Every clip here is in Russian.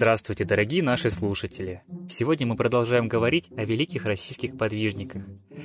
Здравствуйте, дорогие наши слушатели! Сегодня мы продолжаем говорить о великих российских подвижниках,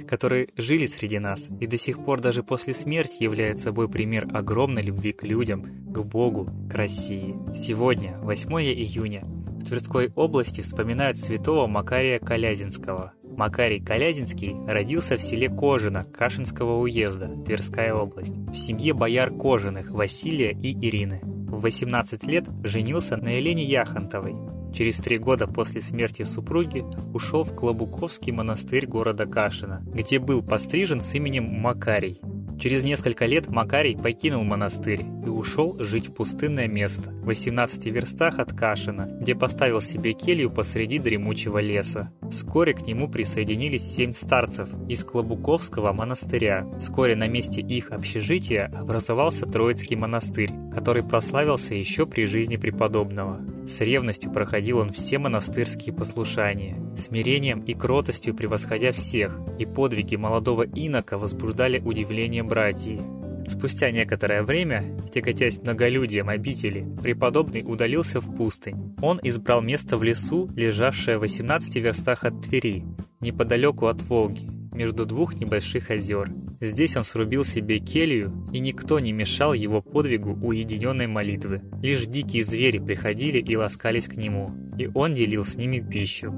которые жили среди нас и до сих пор даже после смерти являют собой пример огромной любви к людям, к Богу, к России. Сегодня, 8 июня, в Тверской области вспоминают святого Макария Калязинского. Макарий Калязинский родился в селе Кожино Кашинского уезда, Тверская область, в семье бояр Кожиных Василия и Ирины. В 18 лет женился на Елене Яхонтовой. Через три года после смерти супруги ушел в Клобуковский монастырь города Кашина, где был пострижен с именем Макарий. Через несколько лет Макарий покинул монастырь и ушел жить в пустынное место, в 18 верстах от Кашина, где поставил себе келью посреди дремучего леса. Вскоре к нему присоединились семь старцев из Клобуковского монастыря. Вскоре на месте их общежития образовался Троицкий монастырь, который прославился еще при жизни преподобного. С ревностью проходил он все монастырские послушания, смирением и кротостью превосходя всех, и подвиги молодого инока возбуждали удивление братьев. Спустя некоторое время, тяготясь многолюдием обители, преподобный удалился в пустынь. Он избрал место в лесу, лежавшее в 18 верстах от Твери, неподалеку от Волги, между двух небольших озер. Здесь он срубил себе келью, и никто не мешал его подвигу уединенной молитвы. Лишь дикие звери приходили и ласкались к нему, и он делил с ними пищу.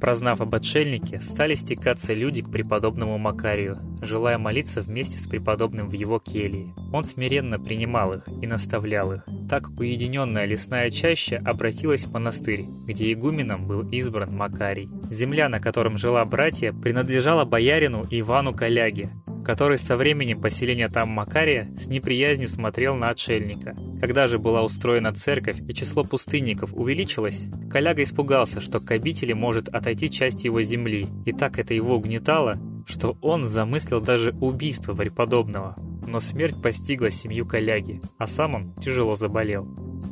Прознав об отшельнике, стали стекаться люди к преподобному Макарию, желая молиться вместе с преподобным в его келье. Он смиренно принимал их и наставлял их. Так уединенная лесная чаща обратилась в монастырь, где игуменом был избран Макарий. Земля, на котором жила братья, принадлежала боярину Ивану Коляге, который со временем поселения там Макария с неприязнью смотрел на отшельника. Когда же была устроена церковь и число пустынников увеличилось, Коляга испугался, что к обители может отойти часть его земли, и так это его угнетало, что он замыслил даже убийство преподобного. Но смерть постигла семью Коляги, а сам он тяжело заболел.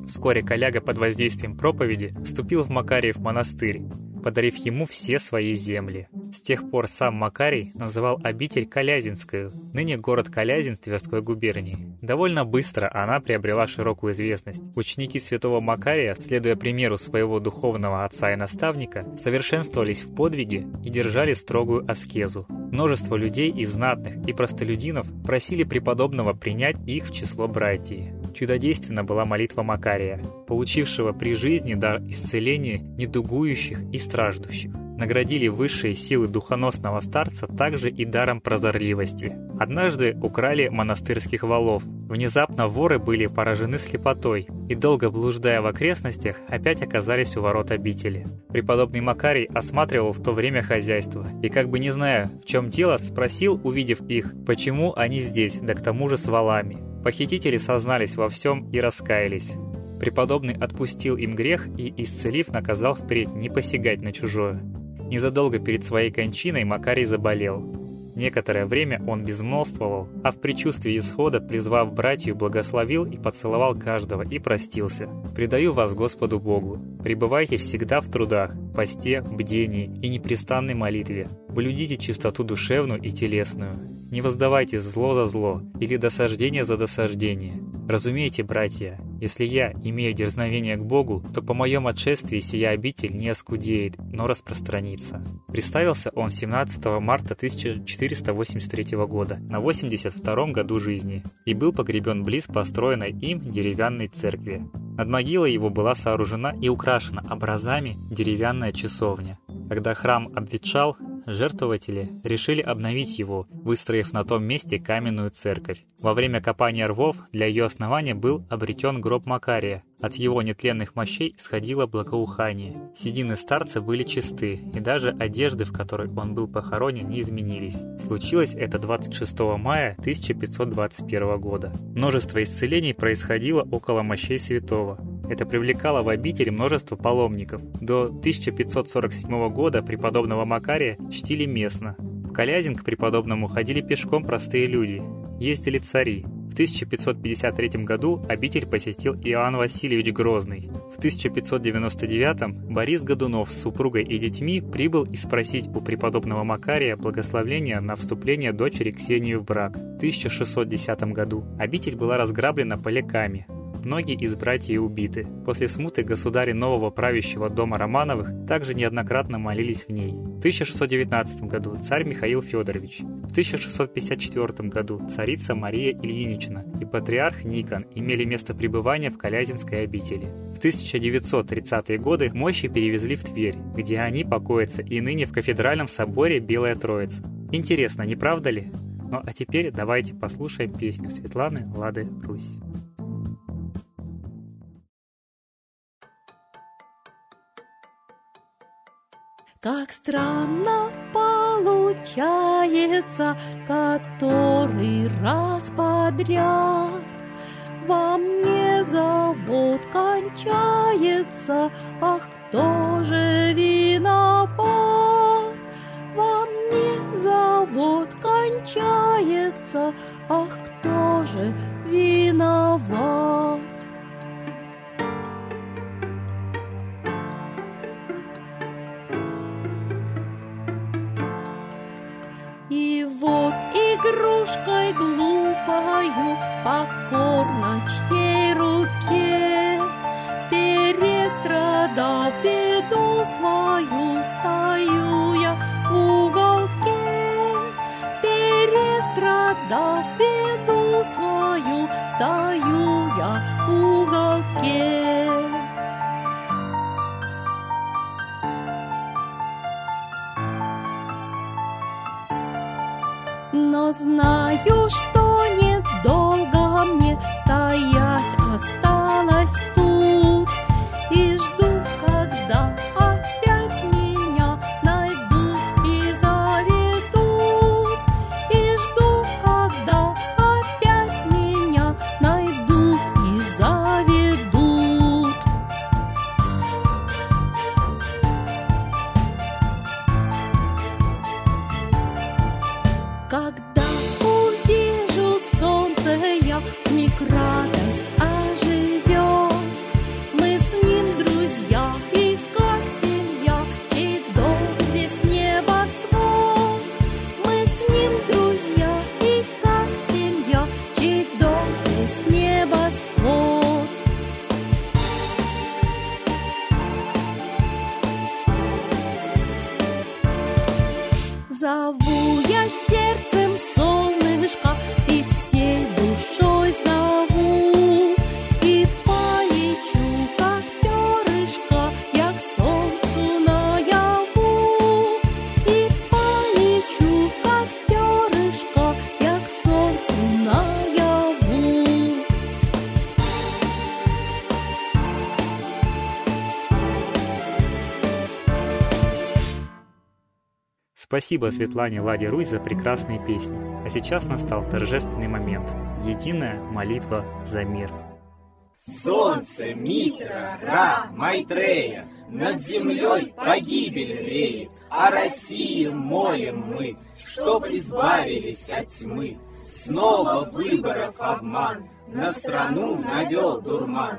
Вскоре Коляга под воздействием проповеди вступил в Макариев монастырь, подарив ему все свои земли. С тех пор сам Макарий называл обитель Калязинскую, ныне город Калязин Тверской губернии. Довольно быстро она приобрела широкую известность. Ученики святого Макария, следуя примеру своего духовного отца и наставника, совершенствовались в подвиге и держали строгую аскезу. Множество людей и знатных, и простолюдинов просили преподобного принять их в число братьев. Чудодейственна была молитва Макария, получившего при жизни дар исцеления недугующих и страждущих. Наградили высшие силы духоносного старца также и даром прозорливости. Однажды украли монастырских валов. Внезапно воры были поражены слепотой и, долго блуждая в окрестностях, опять оказались у ворот обители. Преподобный Макарий осматривал в то время хозяйство и, как бы не зная, в чем дело, спросил, увидев их, почему они здесь, да к тому же с валами. Похитители сознались во всем и раскаялись. Преподобный отпустил им грех и, исцелив, наказал впредь не посягать на чужое. Незадолго перед своей кончиной Макарий заболел. Некоторое время он безмолвствовал, а в предчувствии исхода, призвав братью, благословил и поцеловал каждого и простился. «Предаю вас Господу Богу. Пребывайте всегда в трудах, посте, бдении и непрестанной молитве. Блюдите чистоту душевную и телесную. Не воздавайте зло за зло или досаждение за досаждение. Разумеете, братья, если я имею дерзновение к Богу, то по моем отшествии сия обитель не оскудеет, но распространится». Представился он 17 марта 1483 года, на 82 году жизни, и был погребен близ построенной им деревянной церкви. Над могилой его была сооружена и украшена образами деревянная часовня. Когда храм обветшал, жертвователи решили обновить его, выстроив на том месте каменную церковь. Во время копания рвов для ее основания был обретен гроб Макария. От его нетленных мощей исходило благоухание. Седины старца были чисты, и даже одежды, в которой он был похоронен, не изменились. Случилось это 26 мая 1521 года. Множество исцелений происходило около мощей святого. Это привлекало в обитель множество паломников. До 1547 года преподобного Макария чтили местно. В Калязин к преподобному ходили пешком простые люди. Ездили цари. В 1553 году обитель посетил Иоанн Васильевич Грозный. В 1599 Борис Годунов с супругой и детьми прибыл и спросить у преподобного Макария благословения на вступление дочери Ксении в брак. В 1610 году обитель была разграблена поляками. Многие из братьев убиты. После смуты государи нового правящего дома Романовых также неоднократно молились в ней. В 1619 году царь Михаил Федорович, в 1654 году царица Мария Ильинична и патриарх Никон имели место пребывания в Калязинской обители. В 1930-е годы мощи перевезли в Тверь, где они покоятся и ныне в кафедральном соборе Белая Троица. Интересно, не правда ли? Ну а теперь давайте послушаем песню Светланы Лады Русь. Как странно получается, который раз подряд Во мне завод кончается, ах, кто же виноват? Во мне завод кончается, Перестрадав беду свою, стою я в уголке. Перестрадав беду свою, стою я в уголке. Но знаю, что недолго мне стоять осталось Зову я Спасибо Светлане Ладе Русь за прекрасные песни. А сейчас настал торжественный момент. Единая молитва за мир. Солнце, Митра, Ра, Майтрея, Над землей погибель реет, О России молим мы, Чтоб избавились от тьмы. Снова выборов обман, На страну навел дурман.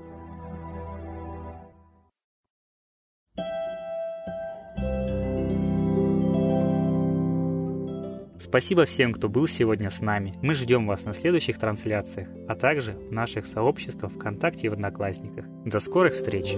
Спасибо всем, кто был сегодня с нами. Мы ждем вас на следующих трансляциях, а также в наших сообществах ВКонтакте и в Одноклассниках. До скорых встреч!